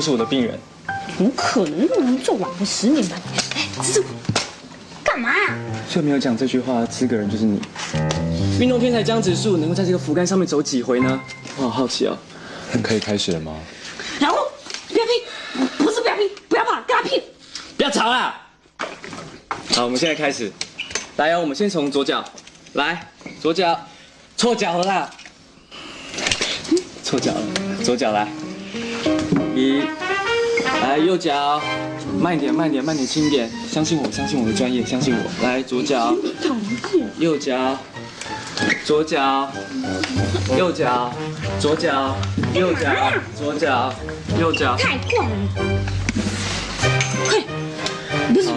是我的病人。怎么可能？我们做晚了十年吧？哎，这是，干嘛呀？最没有讲这句话的资格人就是你。运动天才江直树能够在这个扶杆上面走几回呢？我好好奇哦。可以开始了吗？然后不要拼，不是不要拼，不要怕，跟他拼。不要吵啦！好，我们现在开始。来哦，我们先从左脚，来，左脚，错脚了啦，错脚了，左脚来，一，来右脚，慢一点，慢一点，慢点，轻一点，相信我，相信我的专业，相信我。来，左脚，右脚，左脚，右脚，左脚，右脚，左脚，右脚。太怪了，快，不是，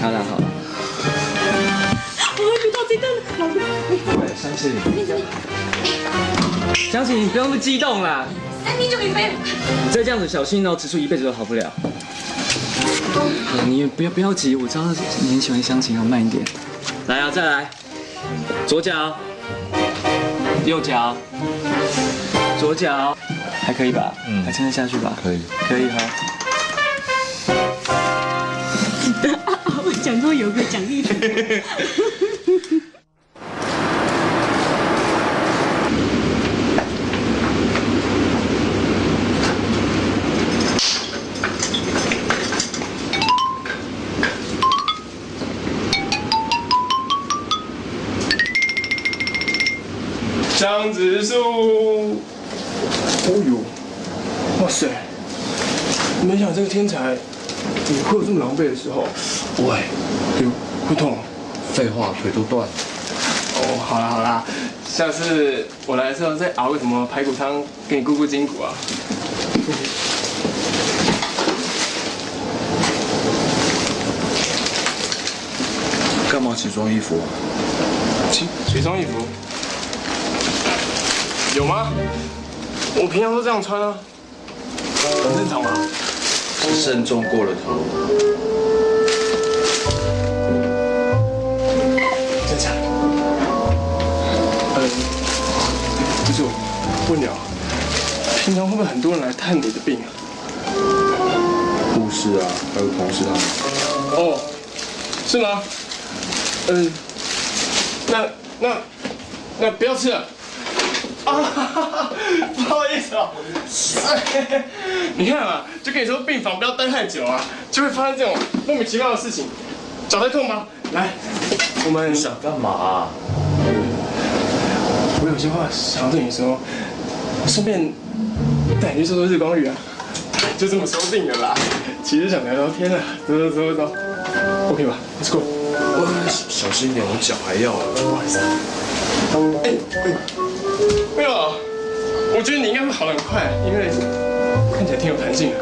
好了好了，我还没到这段呢，老公，喂，相信你相信你不用那么激动啦，三天就可以飞了。你再这样子小心哦，植树一辈子都好不了。好你也不要不要急，我知道你很喜欢湘琴要，慢一点。来啊，再来，左脚，右脚，左脚，还可以吧？嗯还撑得下去吧？可以。可以哈。我讲说有个奖励品。江直树，哦呦，哇塞！没想到这个天才也会有这么狼狈的时候。喂，哎呦，会痛。废话，腿都断了。哦，好啦好啦，下次我来的时候再熬个什么排骨汤给你固固筋骨啊。干嘛起装衣服啊？起起双衣服，有吗？我平常都这样穿啊，很正常嘛。是慎重过了头。正常。嗯，不是我，问你啊，平常会不会很多人来探你的病啊？护士啊，还有同事他们。哦，是吗？嗯，那那那不要吃了。啊，不好意思哦。你看啊，就跟你说病房不要待太久啊，就会发生这种莫名其妙的事情。脚在痛吗？来，我们想干嘛、我有些话想要对你说，顺便带你去做做日光浴啊，就这么说定了啦。其实想聊聊天啊，走走走走走，OK 吧？Let's go。喂，小心一点，我脚还要。不好意思啊。哎哎，没有，我觉得你应该会好得很快，因为看起来挺有弹性的。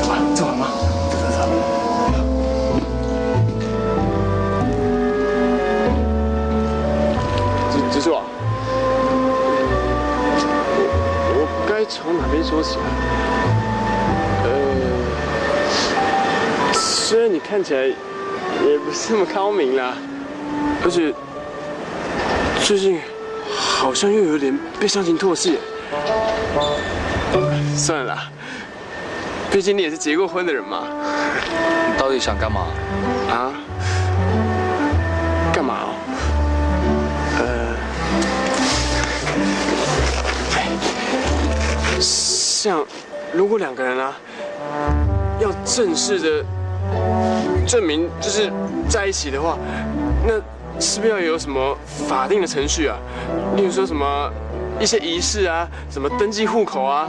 走吧，做完吗？走走走。植植树啊，我我该从哪边说起啊？呃，虽然你看起来也不是那么高明啦，而且最近好像又有点被相情唾弃。算了啦，毕竟你也是结过婚的人嘛。你到底想干嘛？啊？干嘛哦？呃，像如果两个人啊，要正式的证明就是在一起的话，那是不是要有什么法定的程序啊？例如说什么一些仪式啊，什么登记户口啊，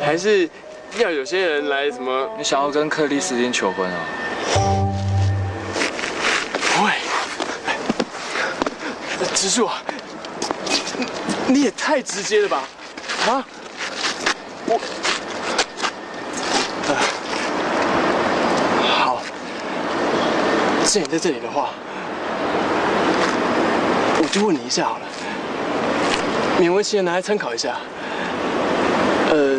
还是要有些人来什么？你想要跟克里斯汀求婚啊？喂，植树啊，你你也太直接了吧？啊？我，呃，好，既然在这里的话，就问你一下好了，勉为其难拿来参考一下。呃，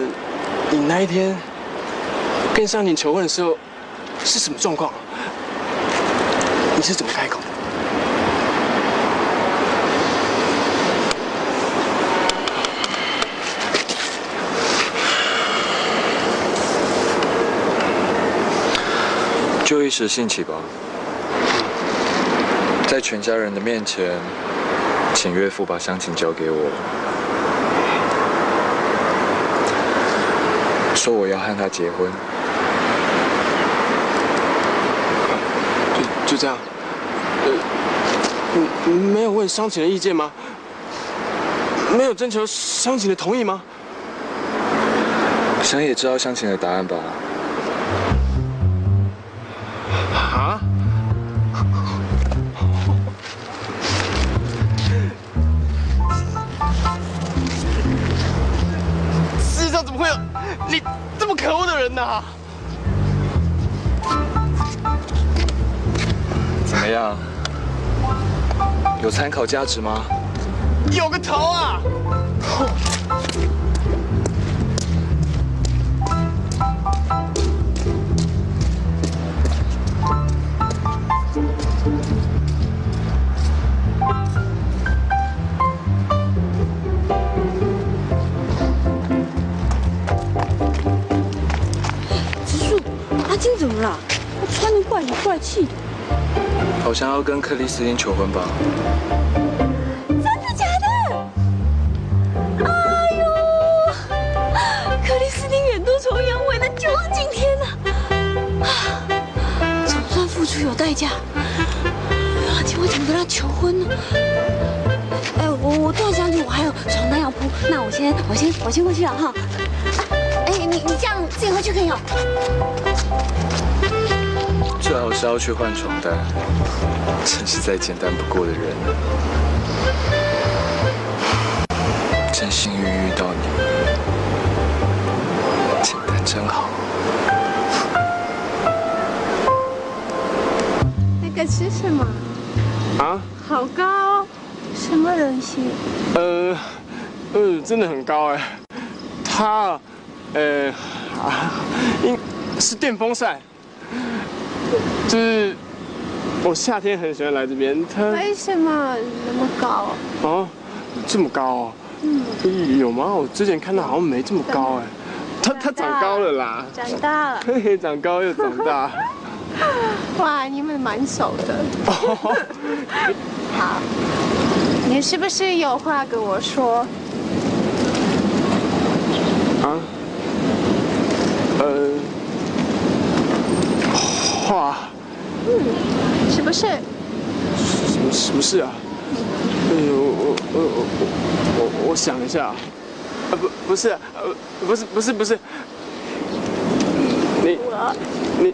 你那一天跟香婷求婚的时候是什么状况？你是怎么开口？就一时兴起吧，在全家人的面前，请岳父把乡情交给我，说我要和他结婚。就就这样？呃，你没有问商情的意见吗？没有征求商情的同意吗？想也知道乡情的答案吧？可恶的人呐、怎么样？有参考价值吗？有个头啊！阿金怎么了？他穿的怪里怪气的。好像要跟克里斯汀求婚吧？真的假的？哎呦，克里斯汀远渡重洋，为的就是今天呐、啊！总算付出有代价。阿金我怎么跟他求婚呢？哎，我我突然想起我还有床单要铺，那我先我先我先过去了哈。你你这样自己回去可以有。最好是要去换床单，真是再简单不过的人了。真幸运遇到你，简单真好。那个是什么？啊？好高哦，什么东西？呃，呃，真的很高哎。它，呃，啊，应是电风扇，就是我夏天很喜欢来这边。它为什么那么高？哦，这么高哦？嗯，有吗？我之前看到好像没这么高哎。它它长高了啦，长大了。嘿嘿，长高又长大。哇，你们蛮熟的。好，你是不是有话跟我说？呃，话是不是？什么什么事啊？哎呦，我我我我我我想一下，啊不不是，呃不是不是不是，你你你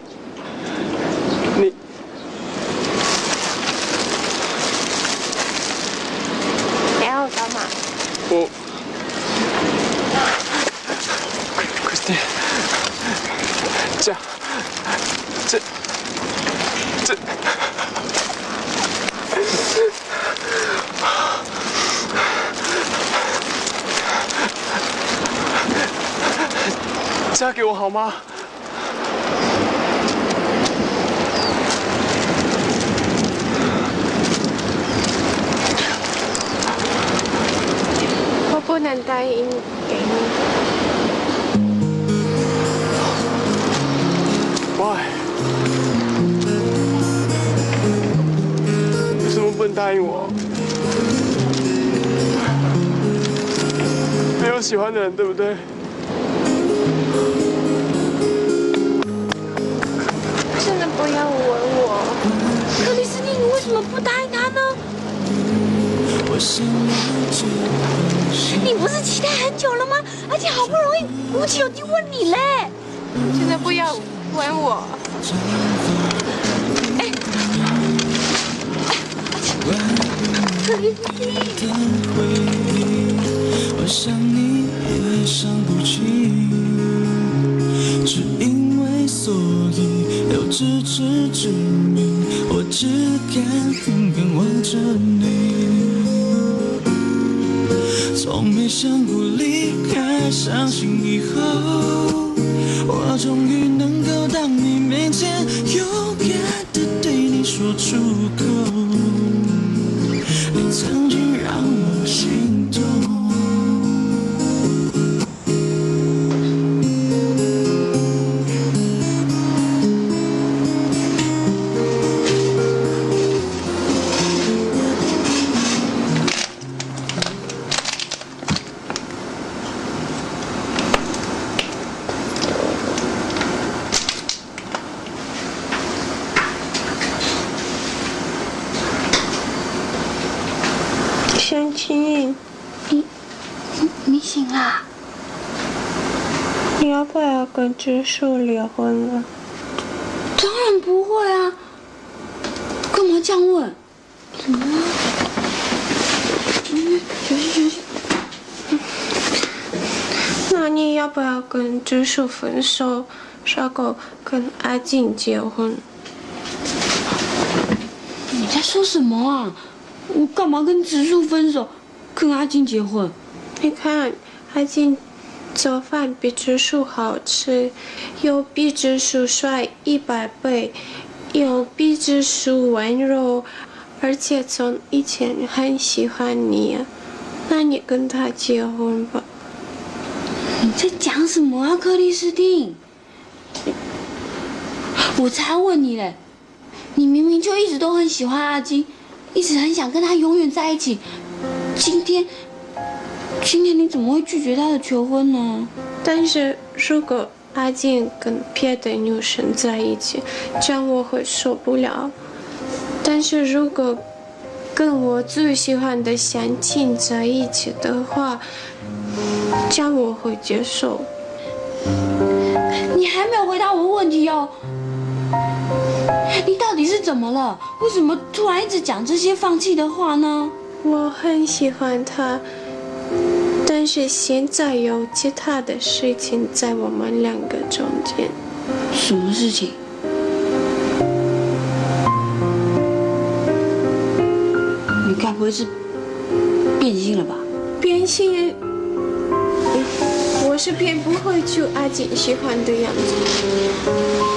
在，相信以后我终于能够当你面前勇敢的对你说出口。婚了？当然不会啊！干嘛这样问？怎么了？嗯，休息休息。那你要不要跟植树分手，然后跟阿静结婚？你在说什么啊？我干嘛跟植树分手，跟阿静结婚？你看，阿静做饭比植树好吃，又比植树帅一百倍，又比植树温柔，而且从以前很喜欢你。那你跟他结婚吧。你在讲什么啊，克里斯汀？我才问你嘞！你明明就一直都很喜欢阿金，一直很想跟他永远在一起。今天，今天你怎么会拒绝他的求婚呢？但是如果阿静跟别的女生在一起，这样我会受不了。但是如果跟我最喜欢的相亲在一起的话，这样我会接受。你还没有回答我问题哦。你到底是怎么了？为什么突然一直讲这些放弃的话呢？我很喜欢他，但是现在有其他的事情在我们两个中间。什么事情？你该不会是变心了吧？变心，嗯我是变不会就阿锦喜欢的样子。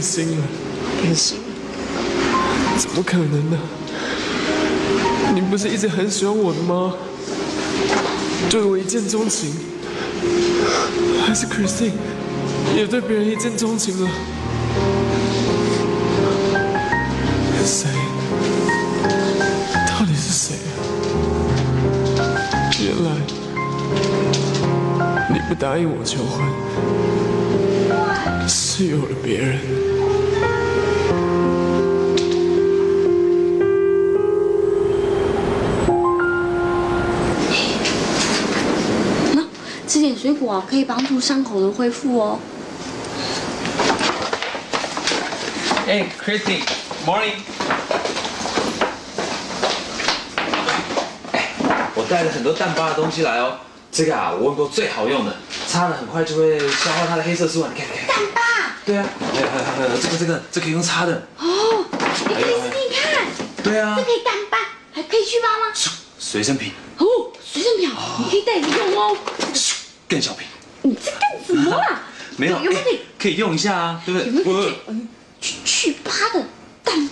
变心了。变心？怎么可能呢？你不是一直很喜欢我的吗？对我一见钟情，还是 Christine 也对别人一见钟情了？谁？到底是谁？原来。你不答应我求婚，是有了别人。水果啊，可以帮助伤口的恢复哦。哎，Christy，morning。哎，我带了很多淡疤的东西来哦。这个啊，我问过最好用的，擦了很快就会消化它的黑色素啊。你看，你看。淡疤？对啊，还有还有还有这个这个这可以用擦的。哦，你看，对啊这。可以淡疤，还可以去疤吗？随身品，哦，随身表，你可以带着用哦。更小平。你在干什么啦？没有，有没有哎可以用一下啊，对不有没对？有嗯去去趴的蛋？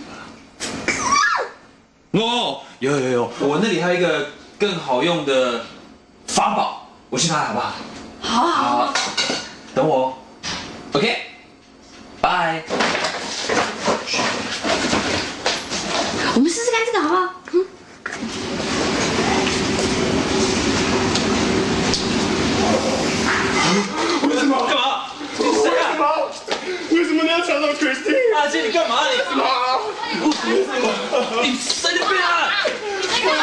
哦，有有有，我那里还有一个更好用的法宝，我去拿好不好？好啊好等我哦。OK，拜。我们试试看这个好不好？嗯。为什么？干嘛？你是谁啊？为什么？为什么你要抢走 Christine？阿姐，你干嘛？你啊！你神经病啊！为什么？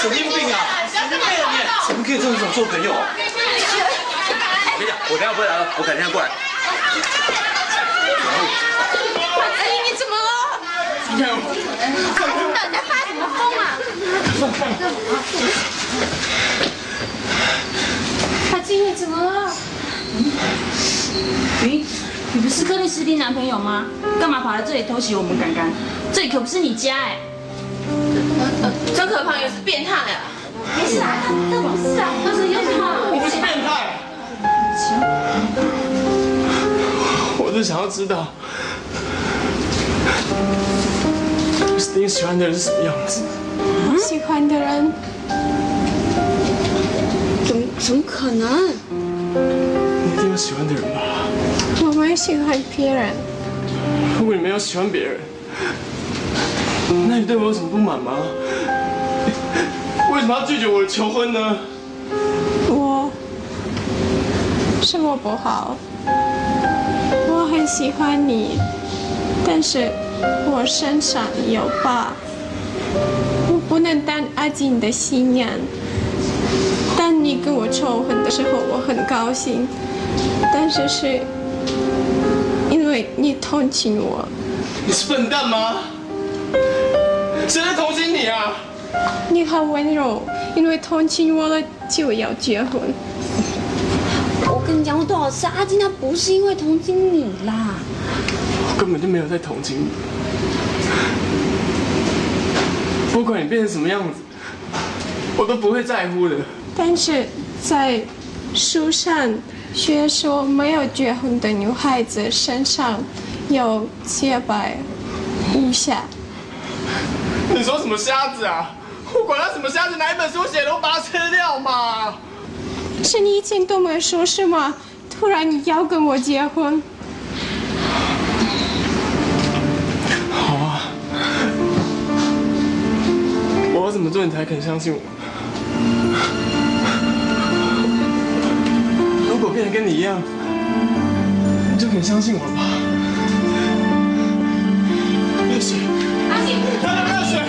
神经病啊！神经病啊你！怎么可以这样子做朋友啊？我跟你讲，我改天过来。哎，你怎么了？你你在发什么疯啊？阿金，你怎么了？咦，你不是克里斯汀男朋友吗？干嘛跑来这里偷袭我们刚刚？这里可不是你家哎！真可怕也是变态啊！没事啊，这不是啊，那是有什么？你不是变态？想要知道 Christine 喜欢的人是什么样子。喜欢的人怎么怎么可能？你一定有喜欢的人吧？我没有喜欢别人，如果你没有喜欢别人，那你对我有什么不满吗？为什么要拒绝我的求婚呢？我是我不好，我很喜欢你，但是我身上有疤，我不能当阿锦的新娘。当你跟我求婚的时候，我很高兴，但是是因为你同情我，你是笨蛋吗？谁在同情你啊？你好温柔，因为同情我了就要结婚。多少次，阿金他不是因为同情你啦。我根本就没有在同情你。不管你变成什么样子，我都不会在乎的。但是在书上学说，没有结婚的女孩子身上有洁白无瑕。你说什么瞎子啊？我管他什么瞎子，哪一本书写的，我把它吃掉嘛。是你以前都没有说是吗？突然你要跟我结婚，好啊，我要怎么做你才肯相信我？如果变得跟你一样，你就肯相信我了吧？热水，阿信，还有热水，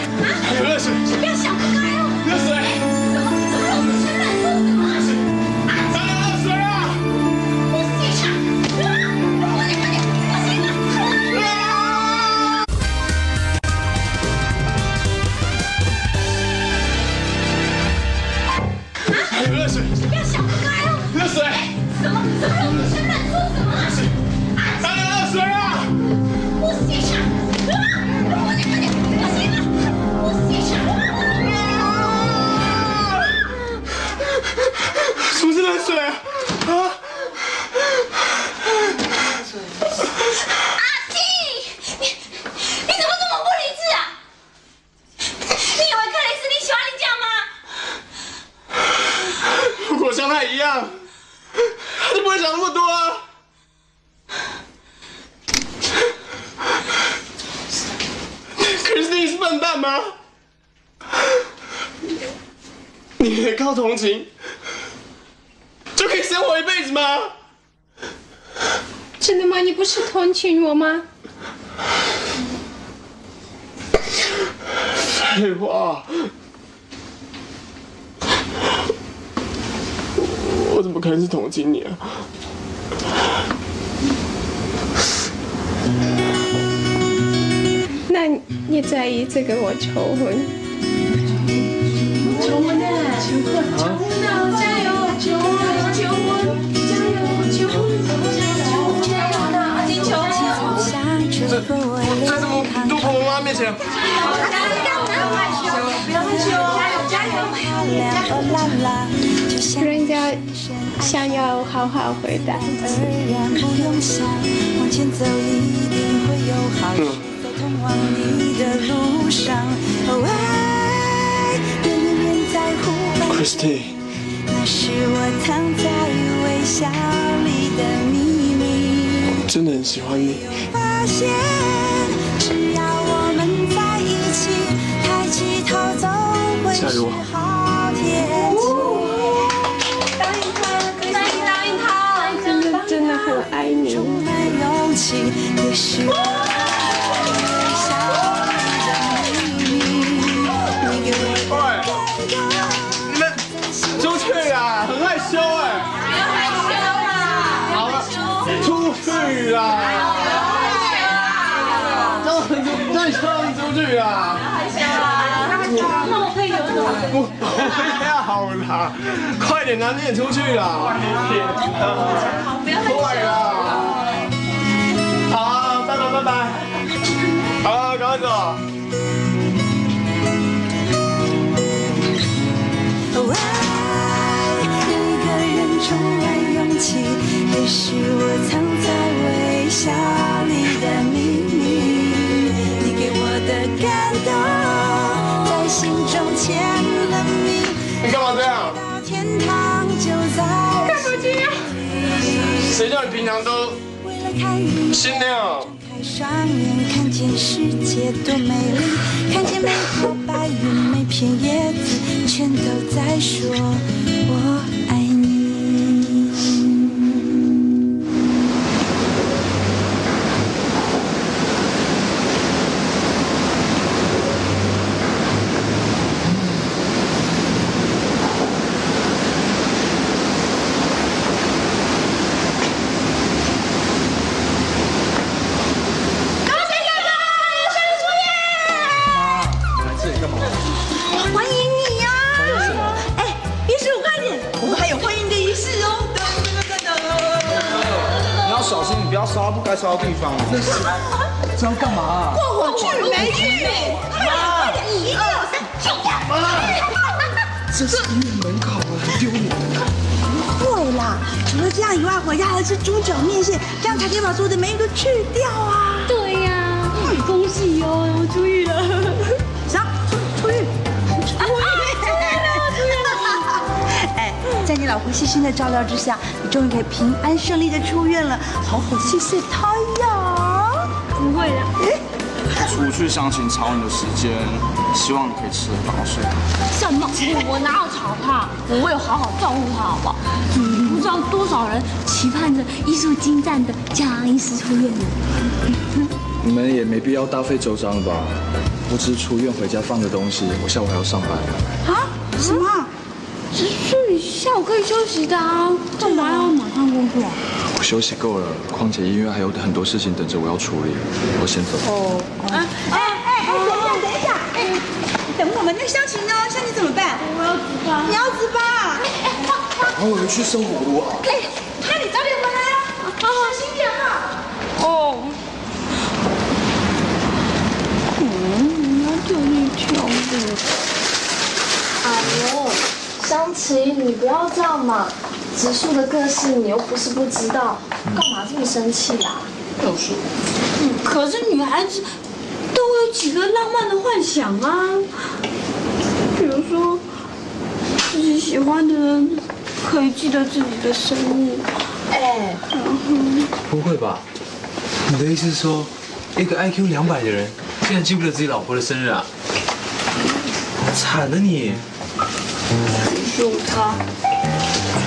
还有热水，我怎么可能是同情你啊？那你在意这个我求婚？求婚呢？求婚，求婚呢？加油！求婚，求婚，加油！求婚，加油！加油呢？金球，这这怎么都婆妈面前？不要害羞，不要害羞，加油，加油！人家想要好好回答。不用想，往前走一定会有好事，在通往你的路上。哦，爱，别人别在乎。Christy，那是我藏在微笑里的秘密。我真的很喜欢你。会是好天气。答应他，答应答应他，真的真的很爱你。充满勇气，也是我微笑里的秘密。你给我的感动。你们出去啊，很害羞哎。不要害羞啦，好了，出去啦。让很再唱出去啊！不 不要啦，快点拿你也出去啦！快啦！好，拜拜拜拜。好，赶快走。哦，爱一个人充满勇气，也是我藏在微笑里的秘密。你给我的感动，在心中。你干嘛这样？到天堂就在干嘛这样？谁叫你平常都为了看你心亮？开双眼，看见世界多美丽，看见每朵白云，每片叶子，全都在说我这是这要干嘛、过火去没去？快点，一二三，就这样。这是医院门口，很丢脸。会啦，除了这样以外，回家还吃猪脚面线，这样才可以把所有的霉运都去掉啊！对呀，恭喜哦，我出狱了。啥？出出狱？出狱了！哎，在你老婆细心的照料之下，你终于可以平安顺利的出院了，好好谢谢她去相亲超你的时间，希望你可以吃得饱睡。什么？我哪有吵他？我会有好好照顾他，好不好？你不知道多少人期盼着艺术精湛的江医师出院呢。你们也没必要大费周章了吧？我只是出院回家放个东西，我下午还要上班。啊？什么？只是你下午可以休息的啊，干嘛要马上工作啊？我休息够了，况且医院还有很多事情等着我要处理，我先走。哦，等我们那湘琴呢？湘琴怎么办？我要值班。你要值班啊？然后我们去生火炉啊。哎，那你早点回来啊，小心点啊。哦，嗯，你要特意跳舞。哎呦，湘琴，你不要这样嘛！植树的个性你又不是不知道，干嘛这么生气呀、就是，嗯，可是女孩子都有几个浪漫的幻想啊，比如说自己喜欢的人可以记得自己的生日，哎，然后不会吧？你的意思是说，一个 IQ 两百的人，竟然记不得自己老婆的生日啊？好惨啊你！就他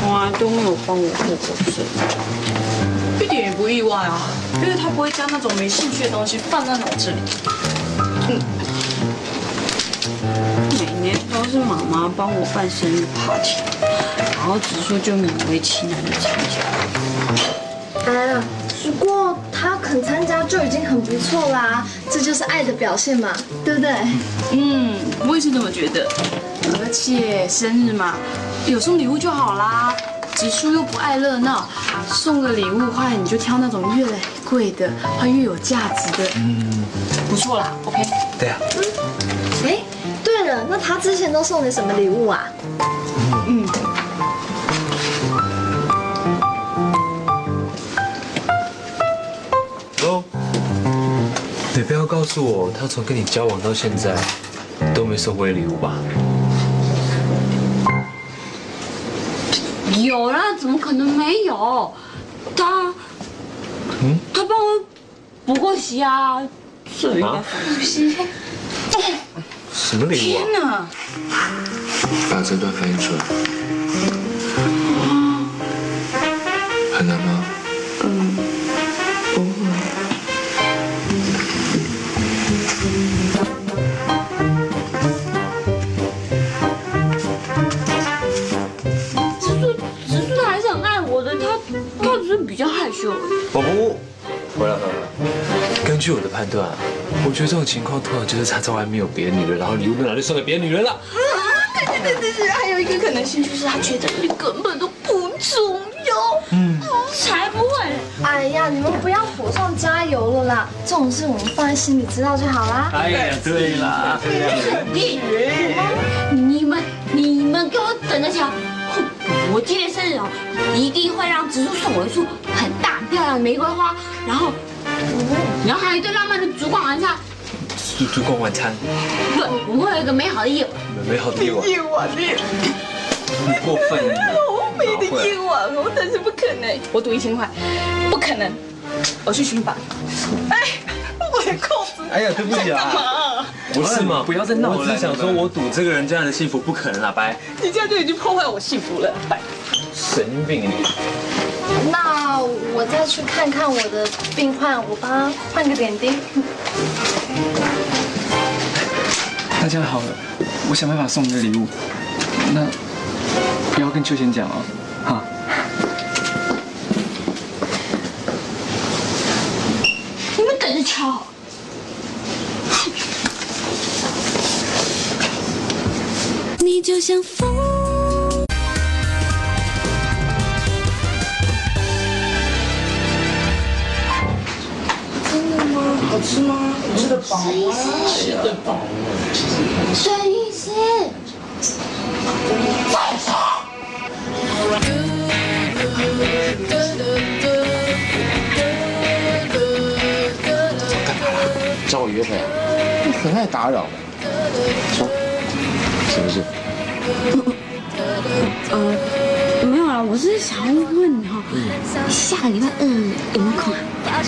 从来都没有帮我过过生日。一点也不意外啊，因为他不会将那种没兴趣的东西放在脑子里。每年都是妈妈帮我办生日 party，然后植树就勉为其难的参加。哎呀，不过他肯参加就已经很不错啦，这就是爱的表现嘛，对不对？嗯，我也是这么觉得。而且生日嘛，有送礼物就好啦。植树又不爱热闹，送个礼物的话，你就挑那种越贵的，它越有价值的。嗯，不错啦，OK。对啊。哎，对了，那他之前都送你什么礼物啊？嗯。哦，你不要告诉我，他从跟你交往到现在都没送过你礼物吧？有啦，怎么可能没有？他，嗯，他帮我补过习啊，这应该啊补习。什么礼物天啊？哪！把这段翻译出来。很难吗？嗯，不会。植树，植树他还是很爱我的，他他只是比较害羞而已。宝宝，回来回来。根据我的判断啊，我觉得这种情况通常就是他在外面有别的女人，然后礼物不拿就送给别的女人了。对对对对对，还有一个可能性就是他觉得你根本都不重要。嗯，才不会。哎呀，你们不要火上加油了啦，这种事我们放在心里知道就好啦。哎呀，对啦，你你们你们给我等着瞧！我今天生日哦，一定会让植树送我一束很大很漂亮的玫瑰花，然后，然后还有一顿浪漫的烛光晚餐。烛烛光晚餐，不，我们会有一个美好的夜晚。美好的夜晚。夜晚夜。你过分了。好美的夜晚哦，但是不可能，我赌一千块，不可能。我去寻宝。哎，我的扣子。哎呀，对不起啊干嘛？不是嘛？不要再闹了我只是想说，我赌这个人这样的幸福不可能啦，白。你这样就已经破坏我幸福了，拜。神经病你！那我再去看看我的病患，我帮他换个点滴。大家好了，我想办法送你的礼物，那不要跟秋贤讲哦，哈。你们等着瞧。你就像风。好吃吗？吃得饱吗？吃得饱。孙医师，找我约会啊？你很爱打扰。说，是不是？呃，我是想要问你哈，下个礼拜二有没有空啊？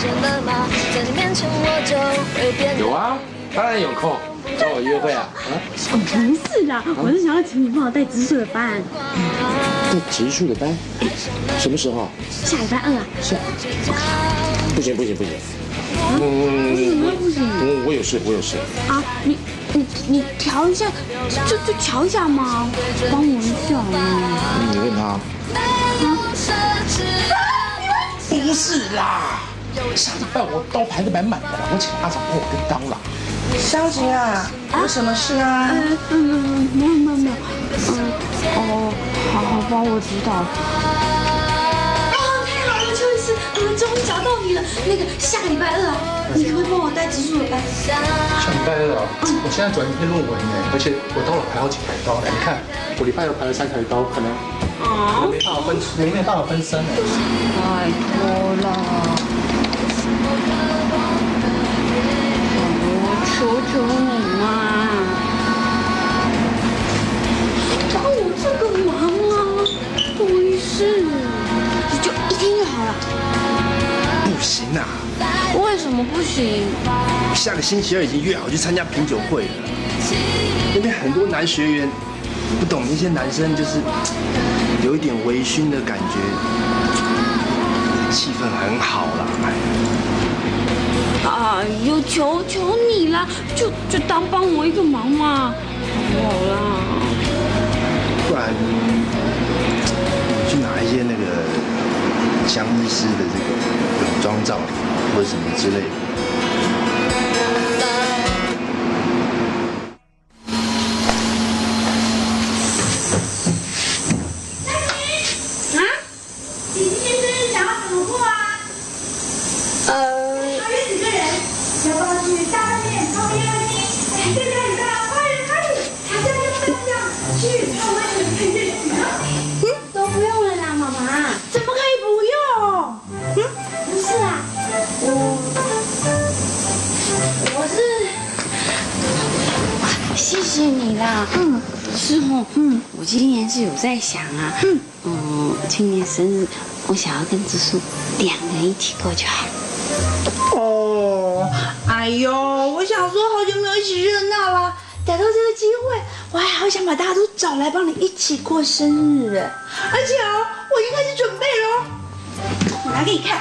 有啊，当然有空，找我约会啊？啊？哦，不是啦，我是想要请你帮我带植树的班，带植树的班，什么时候？下礼拜二啊。下？不行不行不行。嗯为什么不行？嗯，我有事，我有事。啊，你你你调一下，就就瞧一下嘛，帮我一下嘛。你问他。不是啦，下礼拜我刀排的满满的了，我请阿长帮我跟刀了。肖杰啊，有什么事啊？嗯嗯，没有没有没有，嗯哦，好好吧，我知道。终于找到你了。那个下个礼拜二啊，你可不可以帮我带植树的班？下礼拜二啊，我现在转一篇论文呢，而且我到了排好几台刀，你看我礼拜二排了三台刀，可能可能没办法分，没没办法分身呢。拜托了，我求求你嘛，不行啊，为什么不行？下个星期二已经约好去参加品酒会了，那边很多男学员，不懂那些男生就是有一点微醺的感觉，气氛很好啦。啊，有求求你啦，就就当帮我一个忙嘛，好啦？不然你去拿一些那个江医师的这个妆造，或者什么之类的。有在想啊。嗯嗯，今年生日我想要跟植树两个人一起过就好。哦，哎呦，我想说好久没有一起热闹了，逮到这个机会，我还好想把大家都找来帮你一起过生日哎！而且哦，我已经开始准备了，我拿给你看。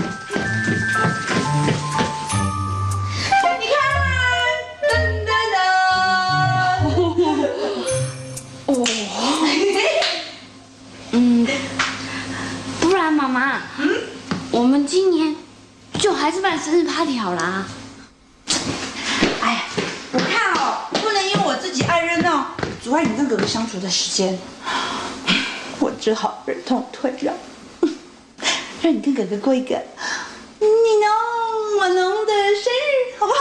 还是办生日 party 好啦。哎呀，我看哦，不能因为我自己爱热闹，阻碍你跟哥哥相处的时间，我只好忍痛退让，让你跟哥哥过一个你侬我侬的生日，好不好？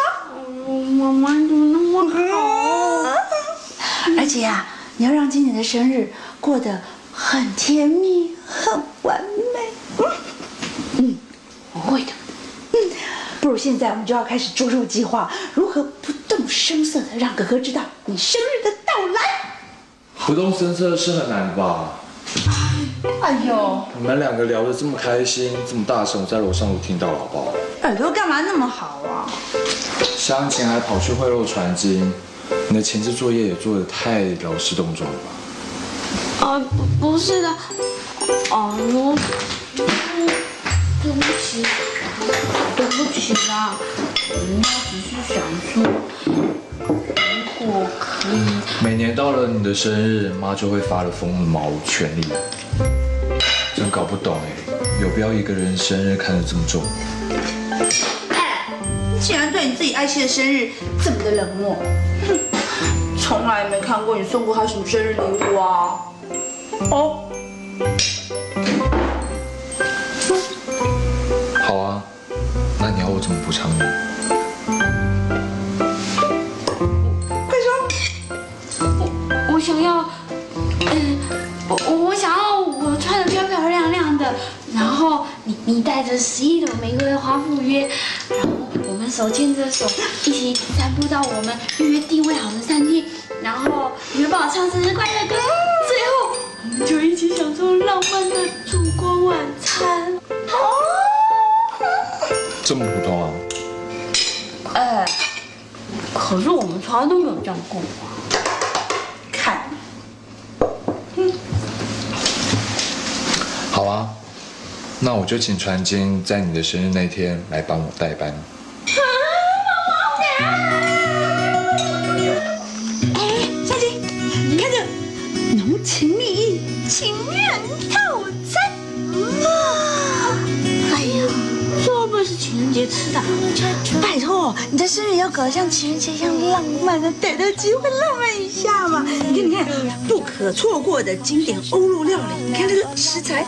妈妈怎么那么好？而且啊，你要让今年的生日过得很甜蜜、很完美。嗯，我会的。嗯，不如现在我们就要开始着手计划，如何不动声色的让哥哥知道你生日的到来。不动声色是很难的吧？哎呦，你们两个聊得这么开心，这么大声，我在楼上都听到了，好不好？耳朵干嘛那么好啊？湘琴还跑去贿赂传经，你的前置作业也做得太劳师动众了吧？啊，不不是的，哦，我对不起，对不起啦，人家只是想说，如果可以，每年到了你的生日，妈就会发了疯的毛全力。真搞不懂哎，有必要一个人生日看得这么重？哎，你竟然对你自己爱妻的生日这么的冷漠，哼，从来没看过你送过她什么生日礼物啊！哦，补偿你？快说！我我想要，嗯，我我我想要我穿的漂漂亮亮的，然后你你带着十一朵玫瑰花赴约，然后我们手牵着手一起散步到我们预约定位好的餐厅，然后你们帮我唱生日快乐歌，最后我们就一起享受浪漫的烛光晚餐。这么普通可是我们从来都没有这样过。看，好啊，那我就请传金在你的生日那天来帮我代班。托，你的要搞得像情人节一样浪漫的，逮到机会浪漫一下嘛！你看，你看，不可错过的经典欧陆料理，你看这个食材，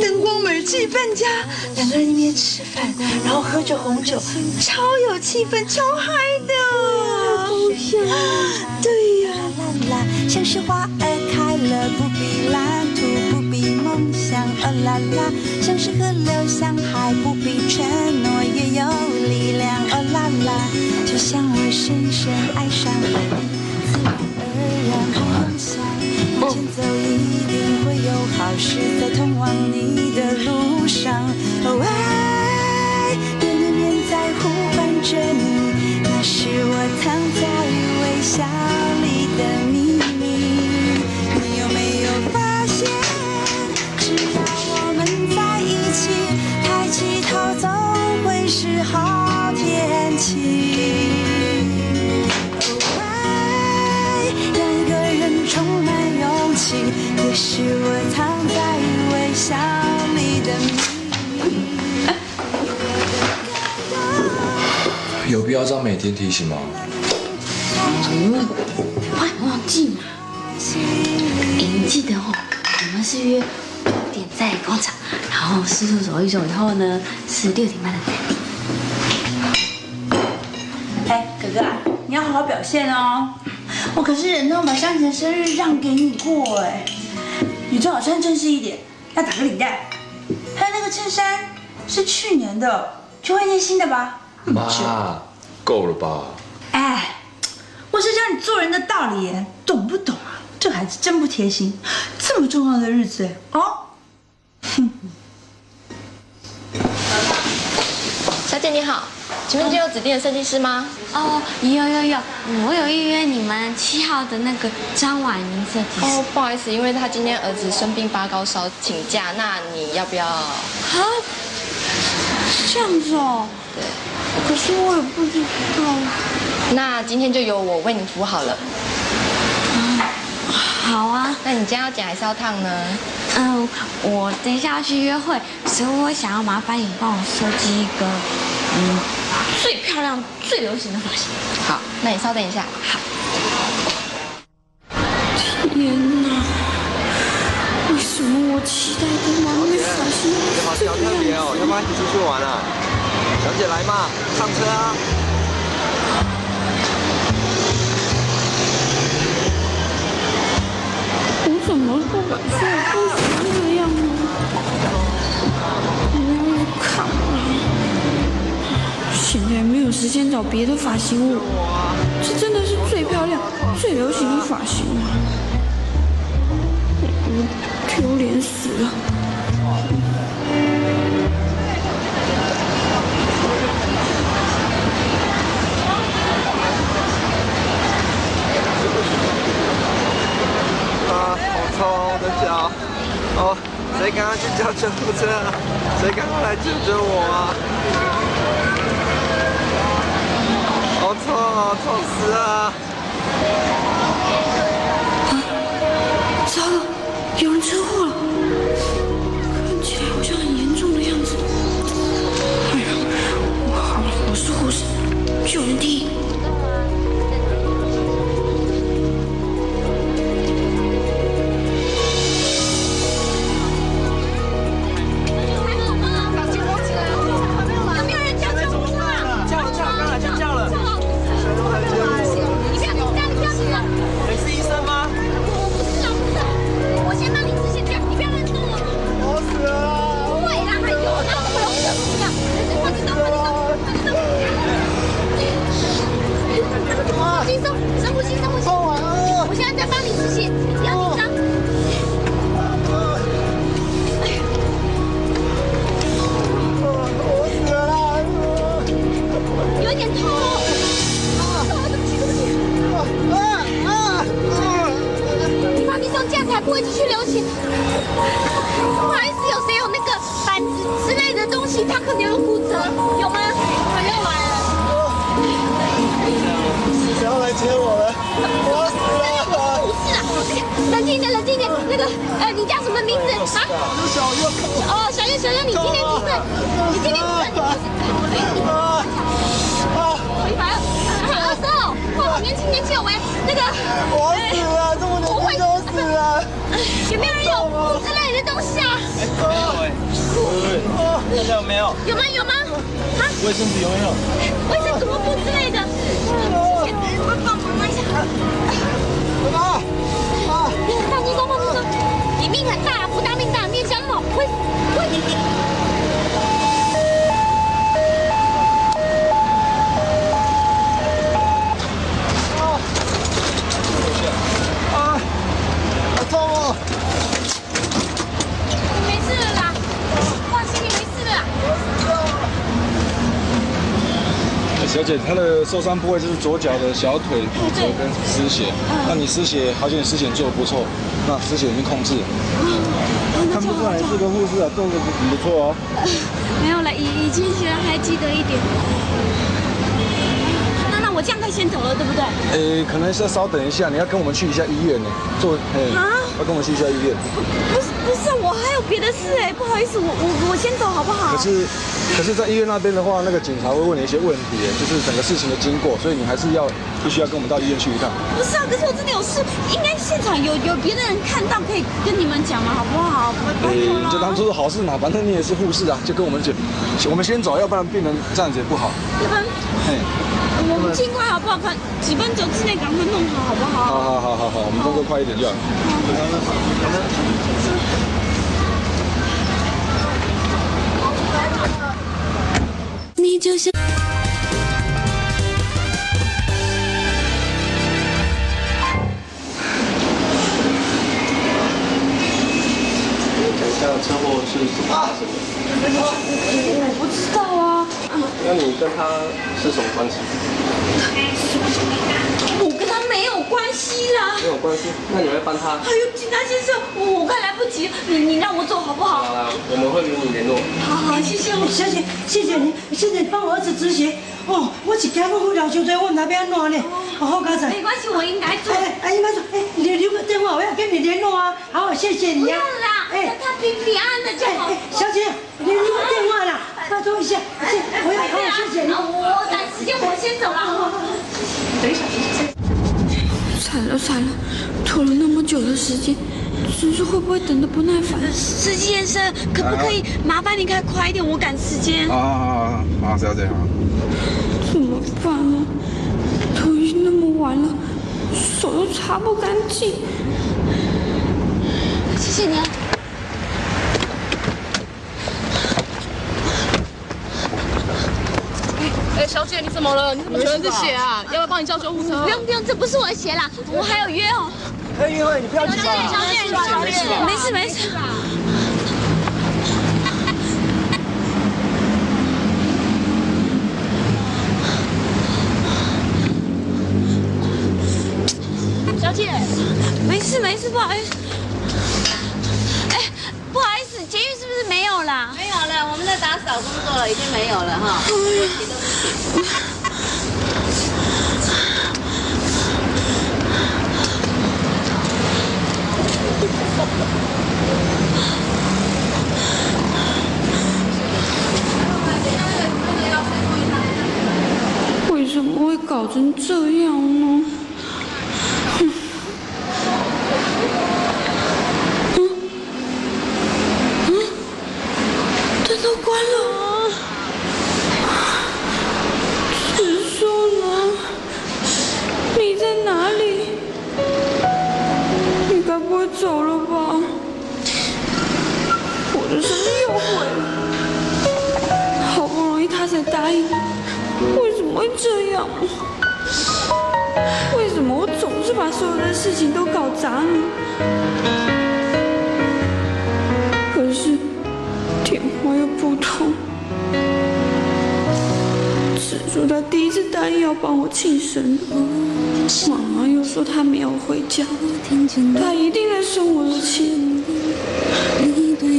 灯光美，气氛佳，两个人一边吃饭，然后喝着红酒，超有气氛，超嗨的。好香！对呀，啦啦，像是花儿开了，不必蓝图，不必梦想，哦啦啦，像是河流向海，不必承诺，也有力量，哦啦啦，我想我深深爱上了你，自然而然很想，往前走一定会有好事在通往你的路上，哦喂，面对面在呼唤着你，要这样每天提醒吗？嗯，快忘记嘛。哎，你记得哦，我们是约五点在广场，然后四处走一走以后呢，是六点半的餐厅。哎，哥哥啊，你要好好表现哦。我可是忍痛把上次的生日让给你过哎，你最好穿正式一点，要打个领带。还有那个衬衫是去年的，去换件新的吧。妈，够了吧？哎，我是教你做人的道理，懂不懂啊？这孩子真不贴心，这么重要的日子哦。哼。小姐你好，请问今天有指定的设计师吗？哦，有有有，我有预约你们七号的那个张婉莹设计师。哦，不好意思，因为他今天儿子生病发高烧请假，那你要不要？啊，这样子哦。对。可是我也不知道。那今天就由我为你服务好了。好啊。那你今天要剪还是要烫呢？嗯，我等一下要去约会，所以我想要麻烦你帮我设计一个，嗯，最漂亮、最流行的发型。好，那你稍等一下。好。天我期待的完美发型这样？好特别哦，要不然一起出去玩啊？小姐来嘛，上车啊！我怎么不敢说我不喜欢这样呢？我要看现在没有时间找别的发型屋，这真的是最漂亮、最流行的发型了。丢脸死了！啊，好痛我的脚！哦，谁刚刚去叫救护车？谁赶快来救救我啊！好痛啊，痛死了！糟了，有人车祸了，受伤部位就是左脚的小腿骨折跟失血。那你失血，好险，失血做的不错，那失血已经控制了。看不出来是个护士啊，动作很不错哦。没有了，以以前学还记得一点。我这样可以先走了，对不对？呃，可能是要稍等一下，你要跟我们去一下医院呢，做，诶，啊要跟我们去一下医院。不是不是，我还有别的事哎，不好意思，我我我先走好不好？可是，可是，在医院那边的话，那个警察会问你一些问题，就是整个事情的经过，所以你还是要必须要跟我们到医院去一趟。不是啊，可是我真的有事，应该现场有有别的人看到，可以跟你们讲嘛，好不好？诶，你就当做是好事嘛，反正你也是护士啊，就跟我们讲，我们先走，要不然病人这样子也不好。要不然嘿，我们尽快好不好？看几分钟之内赶快弄好，好不好？好好好好好，我们动作快一点就好。你就像。等一下车祸是怎么发生的？我不知道啊，那你跟他是什么关系？我跟他没有关系啦。没有关系。那你会帮他？哎呦，警察先生，我我快来不及，你你让我走好不好？好啦，我们会与你联络。好好，谢谢我小姐，谢谢你，谢谢你帮我儿子止血。哦，我一惊我疗伤多，我哪边安怎呢？好好刚才。没关系，我应该做。哎，阿姨妈说，哎，你留个电话，我要跟你联络啊。好，谢谢你啊。不用啦，哎，他平平安安的就好。小姐，你留个电话啦，拜托一下，谢，我要好，谢谢你。我赶时间，我先走了。等一下，惨了惨了，拖了那么久的时间，叔叔会不会等得不耐烦？司机先生，可不可以麻烦你开快一点，我赶时间。好好好好好，小姐啊。怎么办呢？都已经那么晚了，手都擦不干净。谢谢你啊。哎，小姐，你怎么了？你怎么全是血啊？要不要帮你叫救护车？不用不用，这不是我的鞋啦，我还有约哦。还有约会，你不要急小姐，小姐，小姐，没事没事。小姐，没事没事，不好意思。哎，不好意思，捷运是不是没有啦？没有了，我们在打扫工作了，已经没有了哈。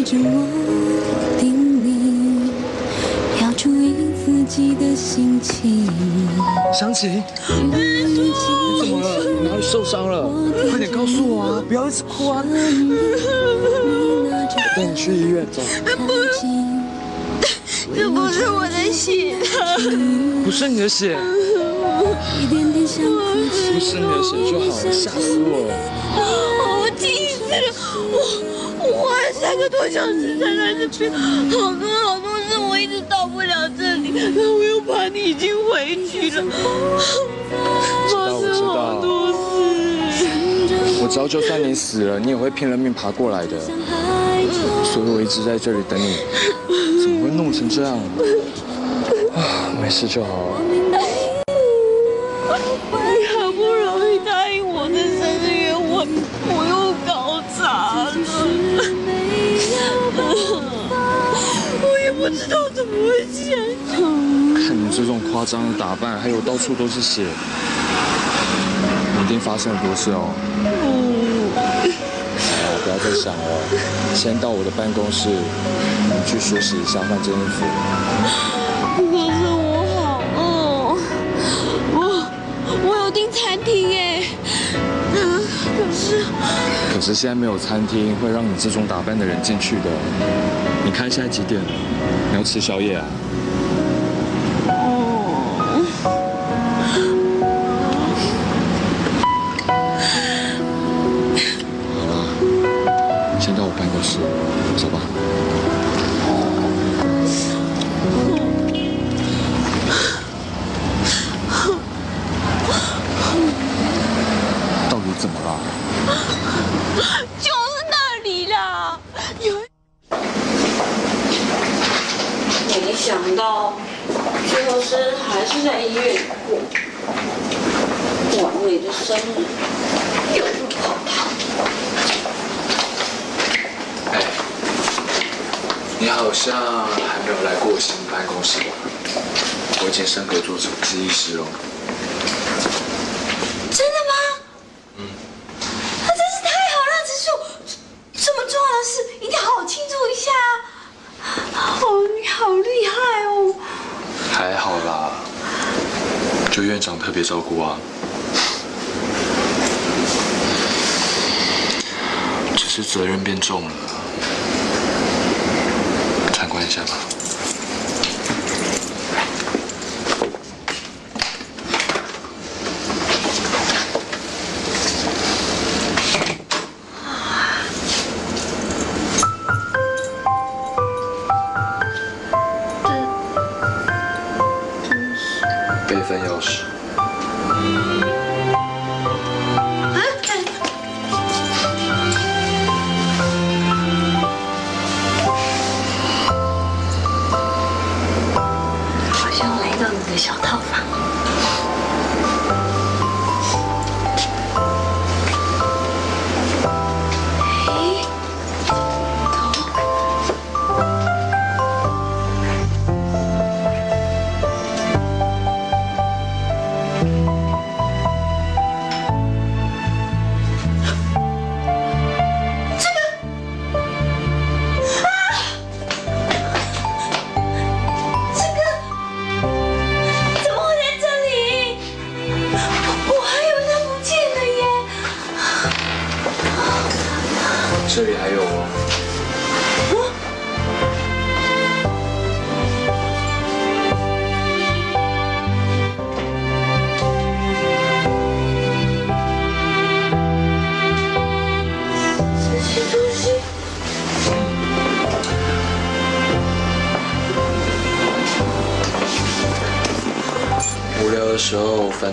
着我叮咛，要注意自己的心情。想起，你怎么了？你哪里受伤了？快点告诉我啊！不要一直哭啊！带你去医院，走。这不是我的血，不是你的血，不是你的血就好了，吓死我了！花了三个多小时才来这边，好多好多事我一直到不了这里，然后我又怕你已经回去了，发生好多事。我知道，就算你死了，你也会拼了命爬过来的，所以我一直在这里等你。怎么会弄成这样？啊，没事就好这种夸张的打扮，还有到处都是血，你一定发生很多事哦。好，不要再想了，先到我的办公室，你们去梳洗一下，换件衣服。可是我好饿，我我有订餐厅哎。嗯，可是可是现在没有餐厅会让你这种打扮的人进去的。你看现在几点了？你要吃宵夜啊？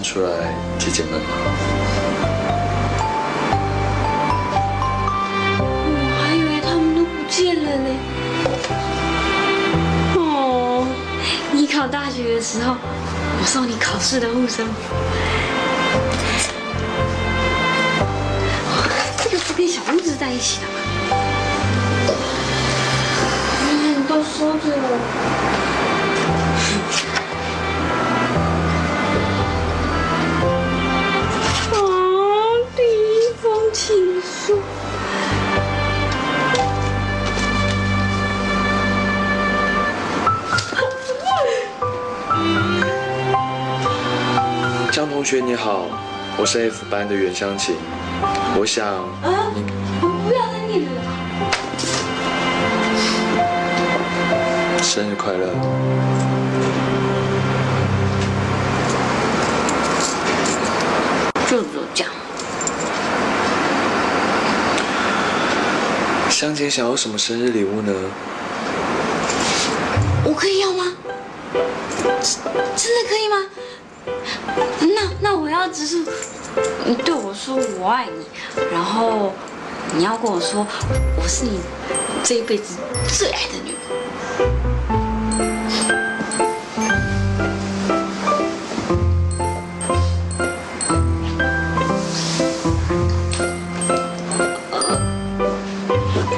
出来解解闷嘛。我还以为他们都不见了呢。哦，你考大学的时候，我送你考试的护身符。江同学你好，我是 F 班的袁湘琴，我想啊，不要再念了。生日快乐。就这样。湘琴想要什么生日礼物呢？我可以要吗？真的可以吗？那我要只是，你对我说我爱你，然后你要跟我说我是你这一辈子最爱的女人。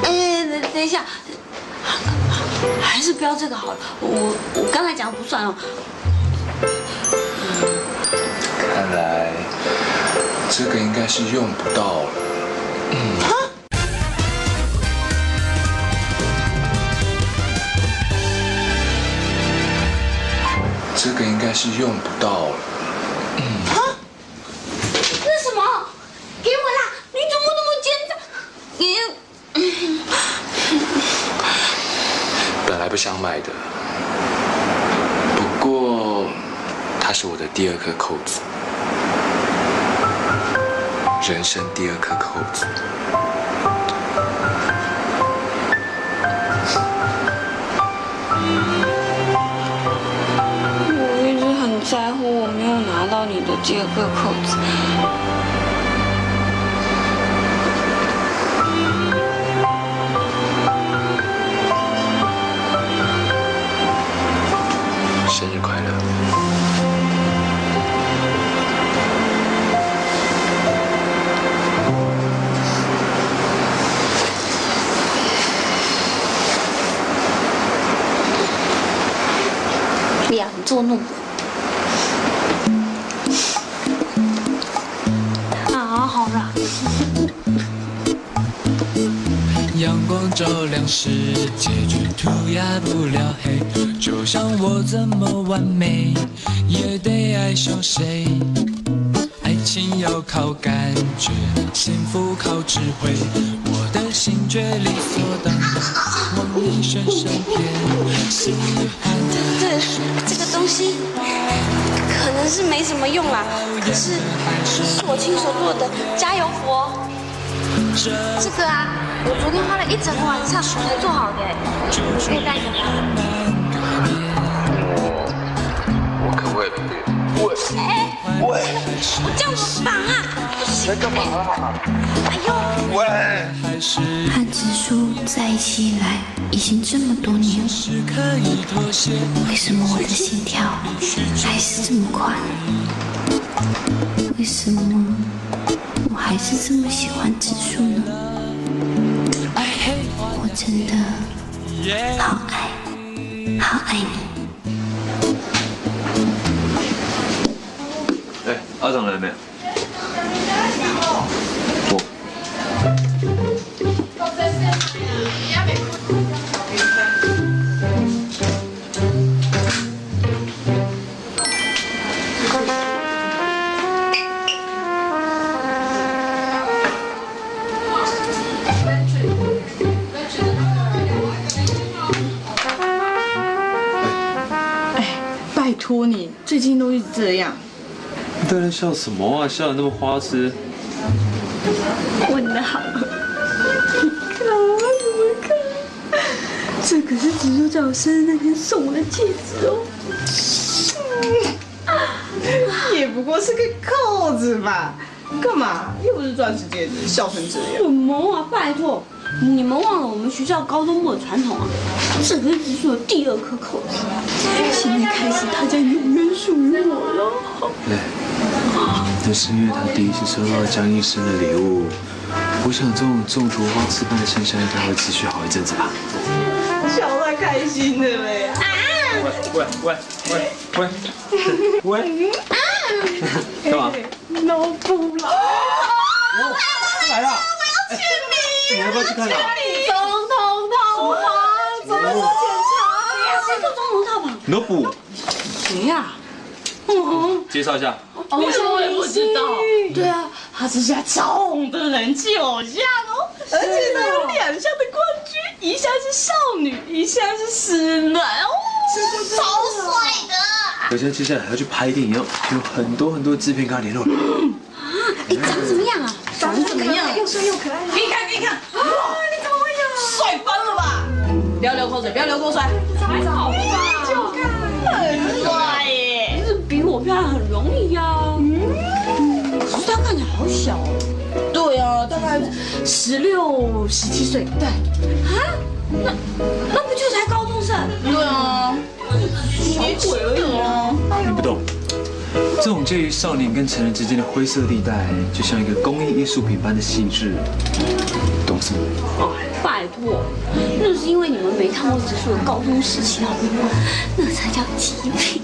哎，等等一下，还是不要这个好了。我我刚才讲的不算哦。这个应该是用不到了。这个应该是用不到了。嗯。啊？那什么？给我啦！你怎么那么奸诈？你、嗯、本来不想买的，不过它是我的第二颗扣子。人生第二颗扣子。我一直很在乎我没有拿到你的第二个扣子。作弄。啊，好了。阳光照亮世界，却涂鸦不了黑。就像我怎么完美，也得爱上谁。爱情要靠感觉，幸福靠智慧。我的心却理所当然往你身上偏。喜欢这这个东西可能是没什么用啦，可是是我亲手做的加油佛。这个啊，我昨天花了一整个晚上才做好的，你可以带着吗？我可不可你？我哎，喂，我这样怎么绑啊？不行。干嘛？哎呦，喂！和植树在一起以来已经这么多年了，为什么我的心跳还是这么快？为什么我还是这么喜欢植树呢？我真的好爱，好爱你。哎，阿长来没有？笑什么啊？笑得那么花痴。问的好。看我怎么看？这可是植树在我生日那天送我的戒指哦。也不过是个扣子吧，干嘛？又不是钻石戒指，笑成这样。什么啊！拜托，你们忘了我们学校高中部的传统啊？这可是植树的第二颗扣子，现在开始它将永远属于我了。那是因为他第一次收到了江医生的礼物。我想这种中毒花痴般的现象应该会持续好一阵子吧。笑得开心的嘞。喂喂喂喂喂喂！干嘛？脑补了。来了！我要签名。你要不要去看啊？总统套房，怎么检查？谁做总统套房？你都补。谁呀？嗯，介绍一下。哦，我也不知道。对啊，他是现在超红的人气偶像哦，而且他有两项的冠军，一项是少女，一项是死男哦，超帅的。而且接下来还要去拍电影，有很多很多制片跟他联络。哎，长怎么样啊？长怎么样？又帅又可爱。给你看，给你看。哇，你怎么会有？帅翻了吧！不要流口水，不要流口水。还好吧？就看，很帅耶。是比我漂亮很容易呀。嗯，可是他看起来好小哦。对啊，大概十六、十七岁。对。啊？那那不就才高中生？对啊，小鬼而已啊。你不懂，这种介于少年跟成人之间的灰色地带，就像一个工艺艺术品般的细致，懂什么？哦，拜托，那是因为你们没看过植树的高中时期好吗？那才叫极品。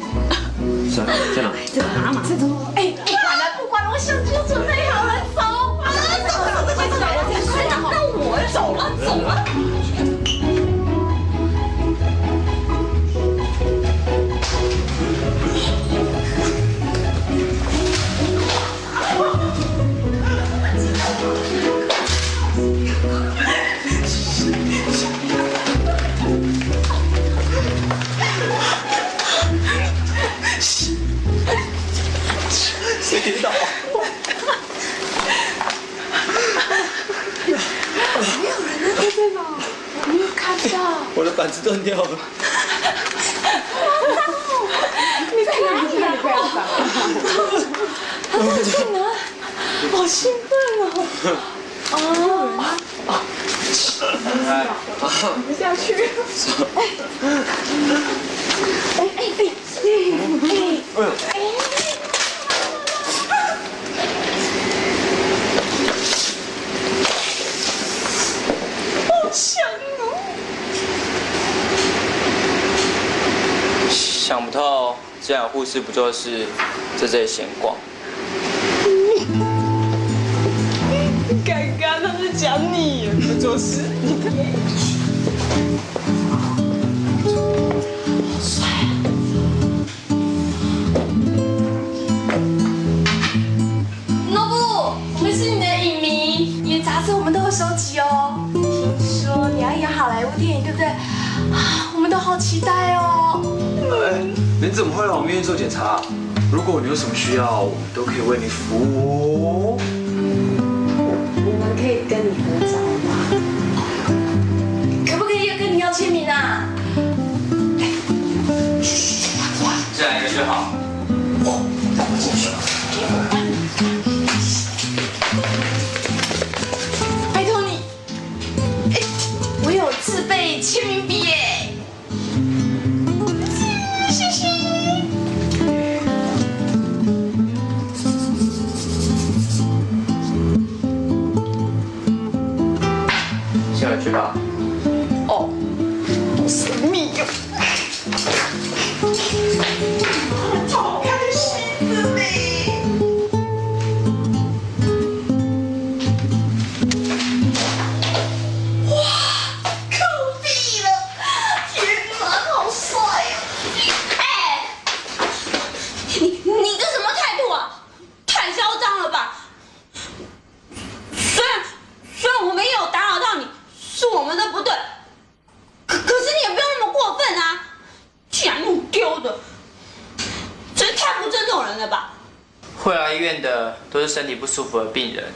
是啊，在哪？这个妈妈，这个，哎，不管了，不管了，我相机都准备好了，走吧，走走，走走，走了，那我走了，走了。跌倒。没有人在这边吧？我没有看到。我的板子断掉了。你在哪里啊？他在进来，好兴奋哦！哦，来，你下去。哎哎哎哎哎哎！好香哦！想不透，这样护士不就是在这里闲逛？刚刚他是讲你，不就是？好你怎么会来我们医院做检查？如果你有什么需要，我们都可以为你服务哦。我们可以跟你合照吗？可不可以跟你要签名啊？这样一个就好。让我进去。拜托你，哎，我有自备签名笔的都是身体不舒服的病人，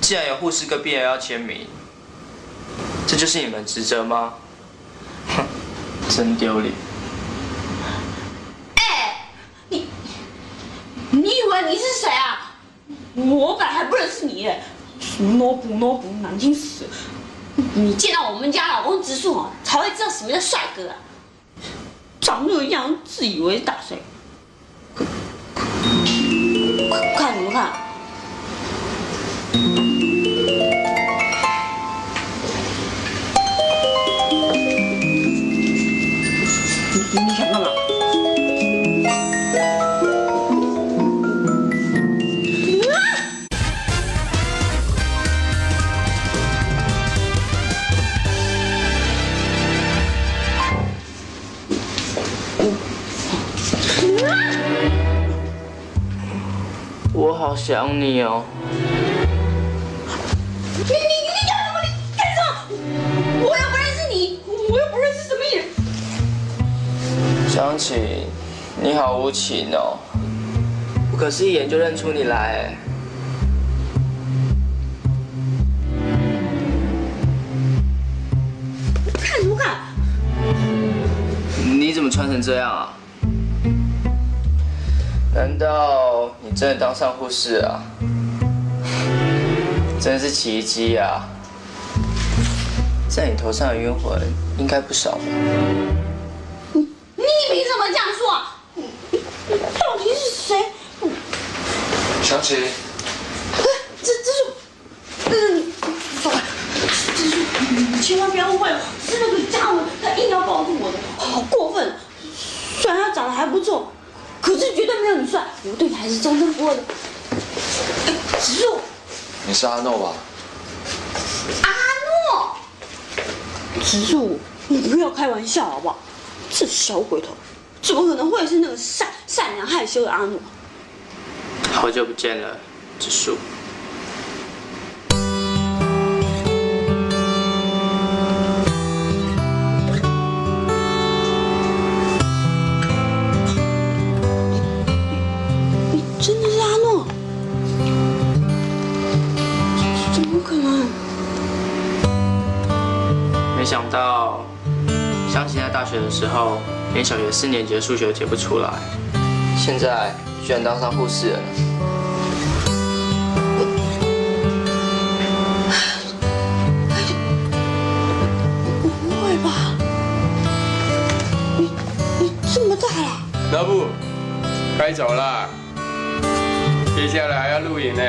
既然有护士跟病人要签名，这就是你们职责吗？哼，真丢脸！哎，你你以为你是谁啊？我本来还不认识你耶，什么萝卜萝卜，难听死！你见到我们家老公植树哦，才会知道什么叫帅哥啊！长那样，自以为大帅，看什么看？好想你哦。你你你干什么？你干什么？我又不认识你，我又不认识什么人。想起你好无情哦，我可是一眼就认出你来。看什么看？你怎么穿成这样啊？难道你真的当上护士啊？真是奇迹啊！在你头上的冤魂应该不少吧？你凭什么这样说啊？到底是谁？想起，这这是，这是你，走开！这是你千万不要误会我，是那个家伙，他硬要抱住我的，好过分！虽然他长得还不错，可是绝对没有你帅，我对你还是忠贞不二的。哎植入，你是阿诺吧？阿诺，植入，你不要开玩笑好不好？这小鬼头，怎么可能会是那个善善良害羞的阿诺？好久不见了，植树。学的时候，连小学四年级的数学都解不出来，现在居然当上护士了。不会吧？你你这么大了？老布，该走了，接下来还要录影呢。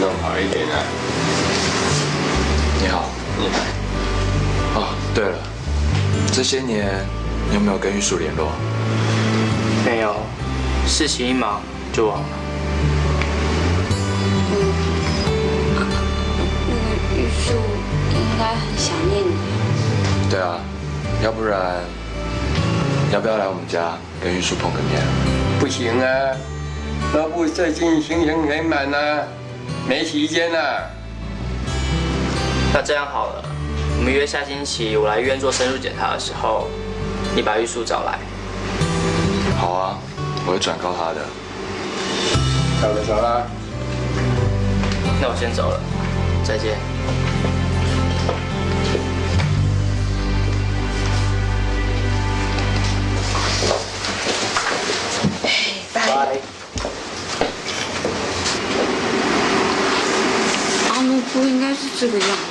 弄好一点啊！你好，你好。哦，对了，这些年你有没有跟玉树联络？没有，事情一忙就忘了。那个玉树应该很想念你。对啊，要不然要不要来我们家跟玉树碰个面？不行啊，那不最近行程很满啊，没时间啊。那这样好了，我们约下星期我来医院做深入检查的时候，你把玉树找来。好啊，我会转告他的。走了走了。那我先走了，再见。拜。阿诺不应该是这个样子。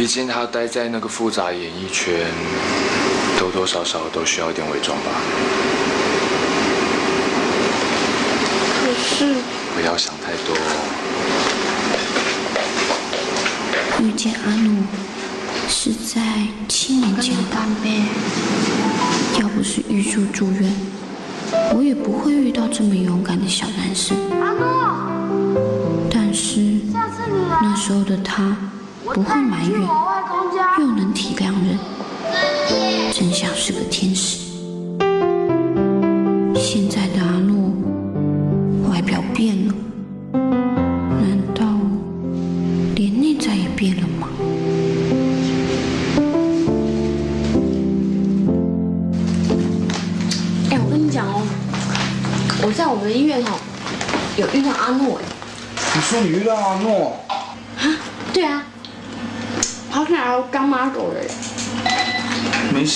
毕竟他待在那个复杂演艺圈，多多少少都需要一点伪装吧。可是不要想太多。遇见阿诺是在七年前吧？要不是玉树住院，我也不会遇到这么勇敢的小男生。阿诺，但是那时候的他不会埋怨，又能体谅人，真像是个天使。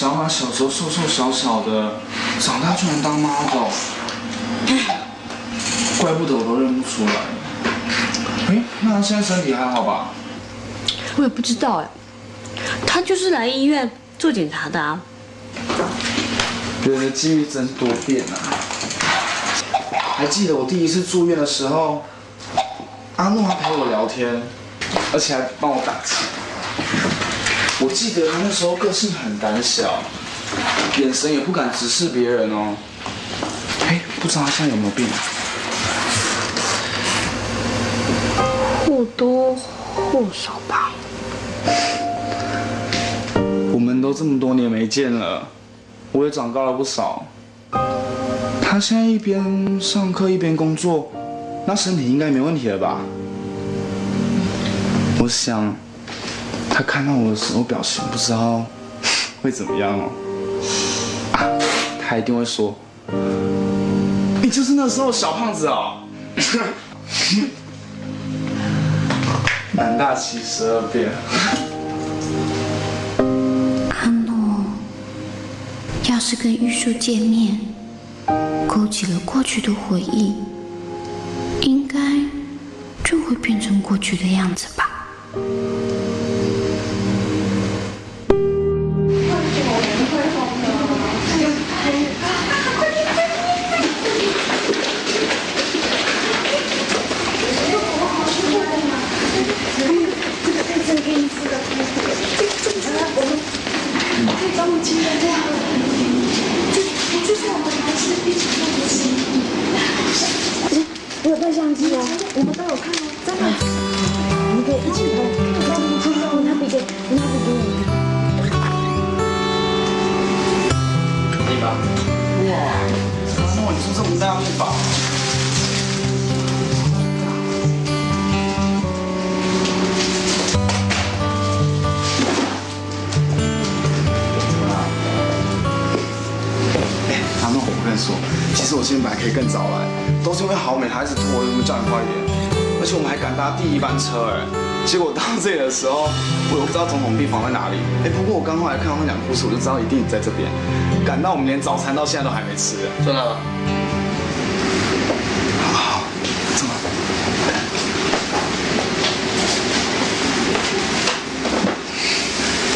没想到他小时候瘦瘦小小的，长大居然当 model，怪不得我都认不出来。哎，那他现在身体还好吧？我也不知道哎，他就是来医院做检查的啊。人的际遇真多变啊！还记得我第一次住院的时候，阿诺还陪我聊天，而且还帮我打气。我记得他那时候个性很胆小，眼神也不敢直视别人哦。哎，不知道他现在有没有变？或多或少吧。我们都这么多年没见了，我也长高了不少。他现在一边上课一边工作，那身体应该没问题了吧？我想，他看到我的时候表情不知道 会怎么样哦。啊，他一定会说：“你就是那时候小胖子哦。”男大七十二变。阿诺，要是跟玉树见面，勾起了过去的回忆，应该就会变成过去的样子吧。相机啊，我们都有看哦，真的。我们可以一起拍，看那个给，那笔给我们。可以吧？哇，阿莫，你是不是我们带上去哎，阿识我。其实我今天本来可以更早来，都是因为好美她一直拖，我就叫你快一点。而且我们还赶搭第一班车哎，结果到这里的时候，我又不知道总统病房在哪里。哎，不过我刚后来看到那两护士，我就知道一定在这边。赶到我们连早餐到现在都还没吃。真的？好，怎么？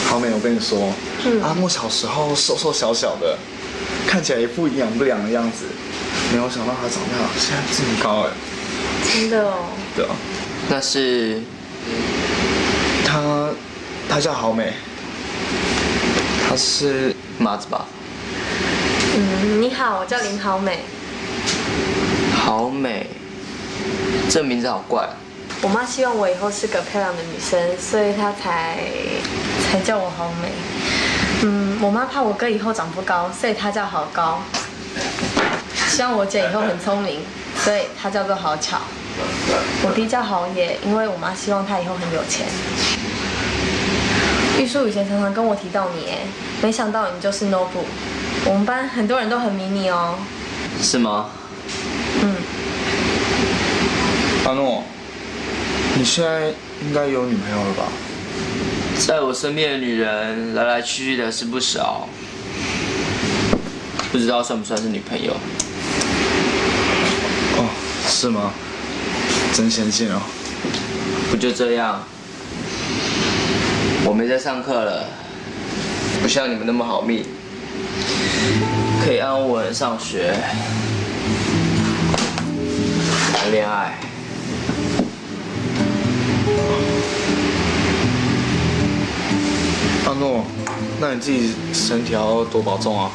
好美，我跟你说，阿莫小时候瘦瘦小小的，看起来一副营养不良的样子，没有想到他长大现在这么高哎。真的哦。对啊，那是她，她叫好美，她是麻子吧？嗯，你好，我叫林好美。好美，这名字好怪。我妈希望我以后是个漂亮的女生，所以她才才叫我好美。嗯，我妈怕我哥以后长不高，所以她叫好高。希望我姐以后很聪明，所以她叫做好巧。我弟叫好野，因为我妈希望他以后很有钱。玉树以前常常跟我提到你，哎，没想到你就是 Nobu。我们班很多人都很迷你哦。是吗？嗯。阿诺，你现在应该有女朋友了吧？在我身边的女人来来去去的是不少，不知道算不算是女朋友？哦，是吗？真先进哦！不就这样？我没在上课了，不像你们那么好命，可以安稳上学、谈恋爱。阿诺，那你自己身体要多保重啊！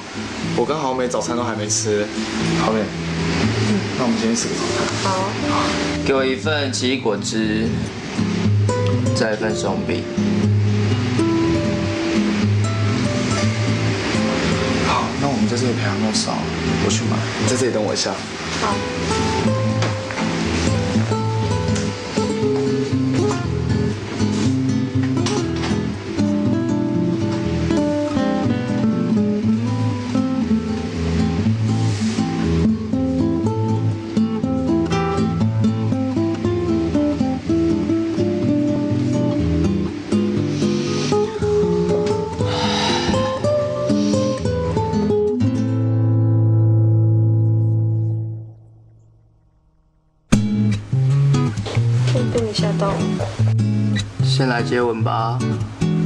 我跟豪美早餐都还没吃，豪美，那我们今天吃个早餐。好。给我一份奇异果汁，再一份松饼。好，那我们在这里陪阿诺吃啊，我去买，你在这里等我一下。好。来接吻吧，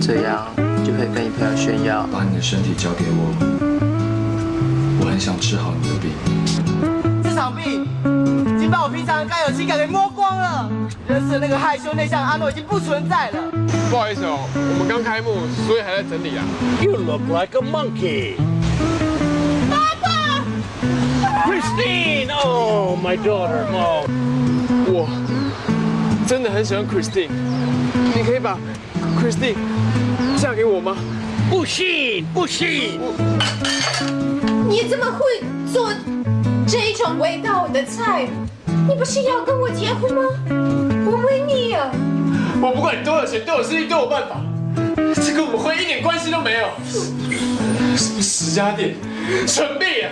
这样就可以跟你朋友炫耀。把你的身体交给我，我很想治好你的病。这场病已经把我平常该有情感给摸光了。认识的那个害羞内向阿诺已经不存在了。不好意思哦，我们刚开幕，所以还在整理啊。You look like a monkey. 爸爸，Christine, oh my daughter, mom. 我真的很喜欢 Christine。你可以把 Christine 嫁给我吗？不行，不行！你怎么会做这种味道的菜？你不是要跟我结婚吗？我问你啊！我不管你多有钱，对我事情，对我办法，这跟我们婚姻一点关系都没有。什么十家店，蠢逼啊！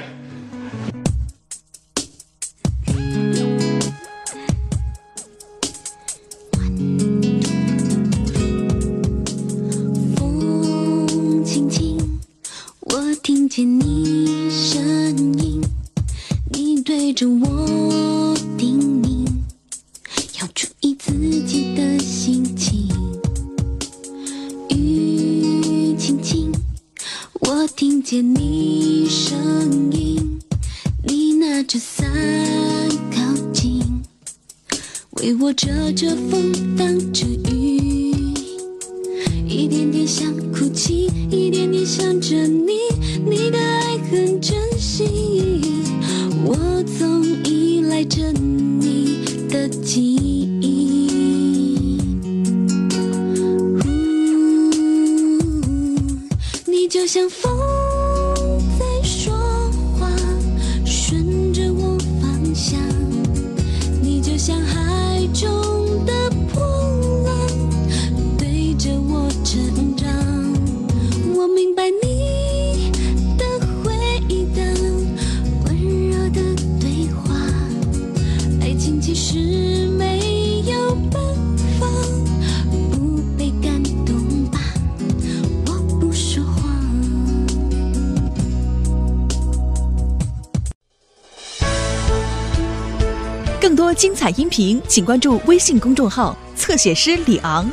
请关注微信公众号“侧写师李昂”。